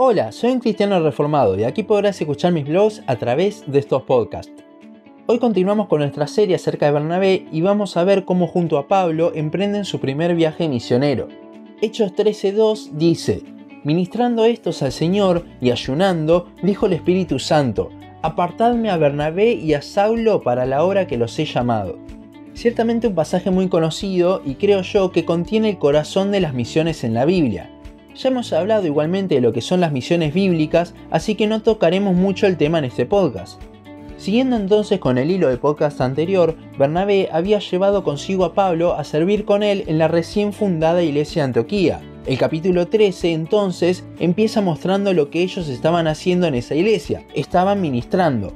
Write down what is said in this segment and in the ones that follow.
Hola, soy un cristiano reformado y aquí podrás escuchar mis blogs a través de estos podcasts. Hoy continuamos con nuestra serie acerca de Bernabé y vamos a ver cómo junto a Pablo emprenden su primer viaje misionero. Hechos 13.2 dice, Ministrando estos al Señor y ayunando, dijo el Espíritu Santo, Apartadme a Bernabé y a Saulo para la hora que los he llamado. Ciertamente un pasaje muy conocido y creo yo que contiene el corazón de las misiones en la Biblia ya hemos hablado igualmente de lo que son las misiones bíblicas, así que no tocaremos mucho el tema en este podcast. Siguiendo entonces con el hilo del podcast anterior, Bernabé había llevado consigo a Pablo a servir con él en la recién fundada iglesia de Antioquía. El capítulo 13 entonces empieza mostrando lo que ellos estaban haciendo en esa iglesia, estaban ministrando.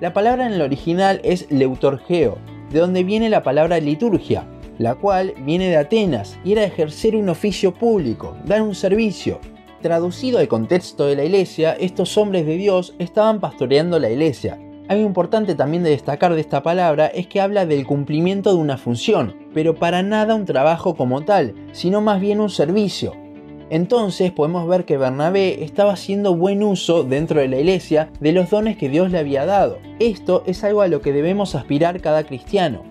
La palabra en el original es leutorgeo, de donde viene la palabra liturgia, la cual viene de Atenas y era ejercer un oficio público, dar un servicio. Traducido al contexto de la iglesia, estos hombres de Dios estaban pastoreando la iglesia. Algo importante también de destacar de esta palabra es que habla del cumplimiento de una función, pero para nada un trabajo como tal, sino más bien un servicio. Entonces podemos ver que Bernabé estaba haciendo buen uso dentro de la iglesia de los dones que Dios le había dado. Esto es algo a lo que debemos aspirar cada cristiano.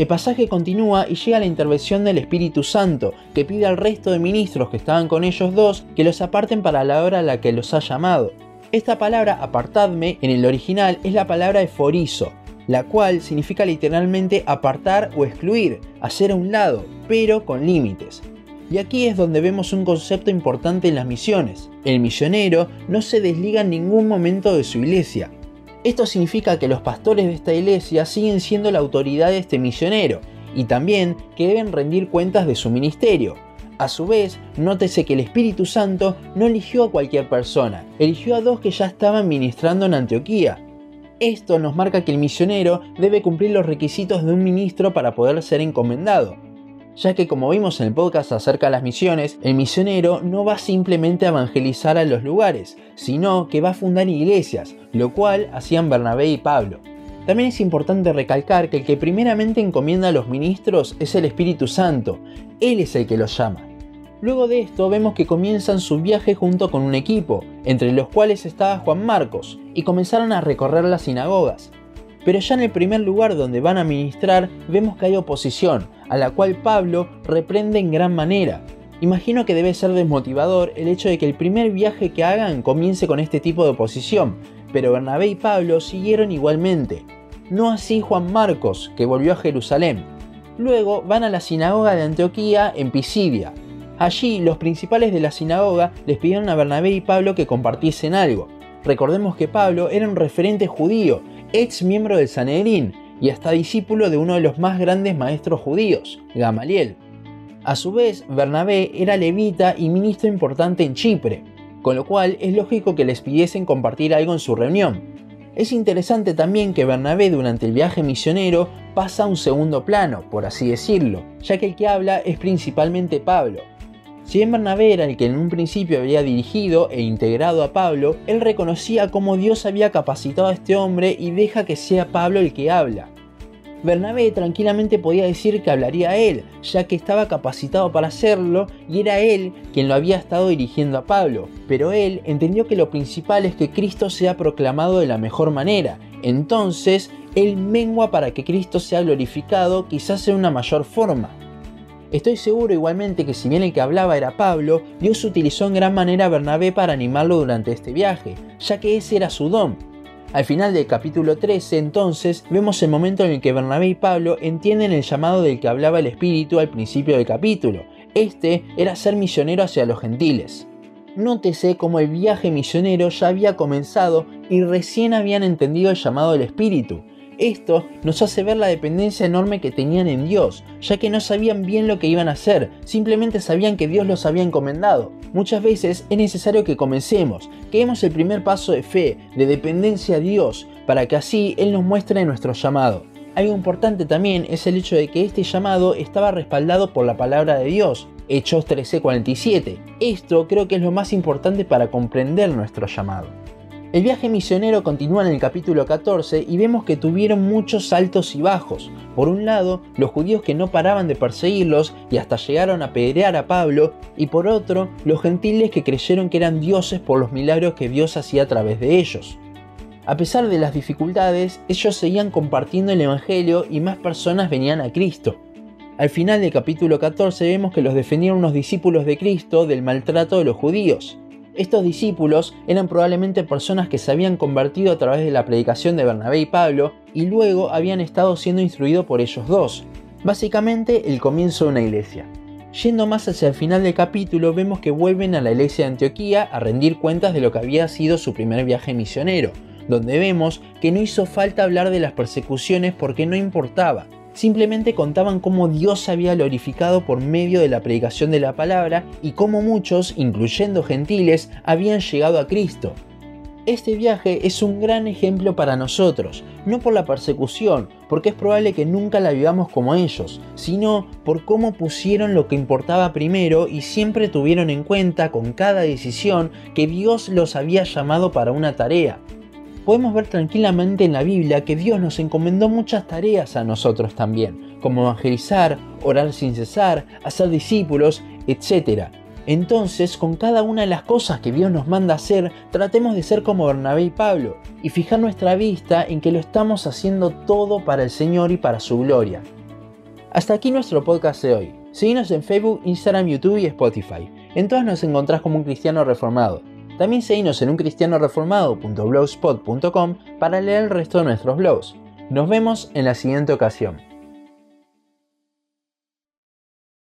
El pasaje continúa y llega la intervención del Espíritu Santo, que pide al resto de ministros que estaban con ellos dos que los aparten para la hora a la que los ha llamado. Esta palabra apartadme en el original es la palabra eforizo, la cual significa literalmente apartar o excluir, hacer a un lado, pero con límites. Y aquí es donde vemos un concepto importante en las misiones. El misionero no se desliga en ningún momento de su iglesia, esto significa que los pastores de esta iglesia siguen siendo la autoridad de este misionero y también que deben rendir cuentas de su ministerio. A su vez, nótese que el Espíritu Santo no eligió a cualquier persona, eligió a dos que ya estaban ministrando en Antioquía. Esto nos marca que el misionero debe cumplir los requisitos de un ministro para poder ser encomendado ya que como vimos en el podcast acerca de las misiones, el misionero no va simplemente a evangelizar a los lugares, sino que va a fundar iglesias, lo cual hacían Bernabé y Pablo. También es importante recalcar que el que primeramente encomienda a los ministros es el Espíritu Santo, Él es el que los llama. Luego de esto vemos que comienzan su viaje junto con un equipo, entre los cuales estaba Juan Marcos, y comenzaron a recorrer las sinagogas. Pero ya en el primer lugar donde van a ministrar vemos que hay oposición, a la cual Pablo reprende en gran manera. Imagino que debe ser desmotivador el hecho de que el primer viaje que hagan comience con este tipo de oposición, pero Bernabé y Pablo siguieron igualmente. No así Juan Marcos, que volvió a Jerusalén. Luego van a la sinagoga de Antioquía en Pisidia. Allí los principales de la sinagoga les pidieron a Bernabé y Pablo que compartiesen algo. Recordemos que Pablo era un referente judío, ex miembro del Sanedrín, y hasta discípulo de uno de los más grandes maestros judíos, Gamaliel. A su vez, Bernabé era levita y ministro importante en Chipre, con lo cual es lógico que les pidiesen compartir algo en su reunión. Es interesante también que Bernabé durante el viaje misionero pasa a un segundo plano, por así decirlo, ya que el que habla es principalmente Pablo. Si bien Bernabé era el que en un principio había dirigido e integrado a Pablo, él reconocía cómo Dios había capacitado a este hombre y deja que sea Pablo el que habla. Bernabé tranquilamente podía decir que hablaría a él, ya que estaba capacitado para hacerlo y era él quien lo había estado dirigiendo a Pablo, pero él entendió que lo principal es que Cristo sea proclamado de la mejor manera, entonces él mengua para que Cristo sea glorificado quizás en una mayor forma. Estoy seguro igualmente que si bien el que hablaba era Pablo, Dios utilizó en gran manera a Bernabé para animarlo durante este viaje, ya que ese era su don. Al final del capítulo 13 entonces vemos el momento en el que Bernabé y Pablo entienden el llamado del que hablaba el Espíritu al principio del capítulo. Este era ser misionero hacia los gentiles. Nótese cómo el viaje misionero ya había comenzado y recién habían entendido el llamado del Espíritu. Esto nos hace ver la dependencia enorme que tenían en Dios, ya que no sabían bien lo que iban a hacer, simplemente sabían que Dios los había encomendado. Muchas veces es necesario que comencemos, que demos el primer paso de fe, de dependencia a Dios, para que así Él nos muestre nuestro llamado. Algo importante también es el hecho de que este llamado estaba respaldado por la palabra de Dios, Hechos 13:47. Esto creo que es lo más importante para comprender nuestro llamado. El viaje misionero continúa en el capítulo 14 y vemos que tuvieron muchos altos y bajos. Por un lado, los judíos que no paraban de perseguirlos y hasta llegaron a apedrear a Pablo, y por otro, los gentiles que creyeron que eran dioses por los milagros que Dios hacía a través de ellos. A pesar de las dificultades, ellos seguían compartiendo el Evangelio y más personas venían a Cristo. Al final del capítulo 14 vemos que los defendieron unos discípulos de Cristo del maltrato de los judíos. Estos discípulos eran probablemente personas que se habían convertido a través de la predicación de Bernabé y Pablo y luego habían estado siendo instruidos por ellos dos. Básicamente el comienzo de una iglesia. Yendo más hacia el final del capítulo vemos que vuelven a la iglesia de Antioquía a rendir cuentas de lo que había sido su primer viaje misionero, donde vemos que no hizo falta hablar de las persecuciones porque no importaba, simplemente contaban cómo Dios se había glorificado por medio de la predicación de la palabra y cómo muchos, incluyendo gentiles, habían llegado a Cristo. Este viaje es un gran ejemplo para nosotros, no por la persecución, porque es probable que nunca la vivamos como ellos, sino por cómo pusieron lo que importaba primero y siempre tuvieron en cuenta con cada decisión que Dios los había llamado para una tarea podemos ver tranquilamente en la Biblia que Dios nos encomendó muchas tareas a nosotros también, como evangelizar, orar sin cesar, hacer discípulos, etc. Entonces, con cada una de las cosas que Dios nos manda hacer, tratemos de ser como Bernabé y Pablo y fijar nuestra vista en que lo estamos haciendo todo para el Señor y para su gloria. Hasta aquí nuestro podcast de hoy. Síguenos en Facebook, Instagram, YouTube y Spotify. En todas nos encontrás como un cristiano reformado. También seguimos en uncristianoreformado.blogspot.com para leer el resto de nuestros blogs. Nos vemos en la siguiente ocasión.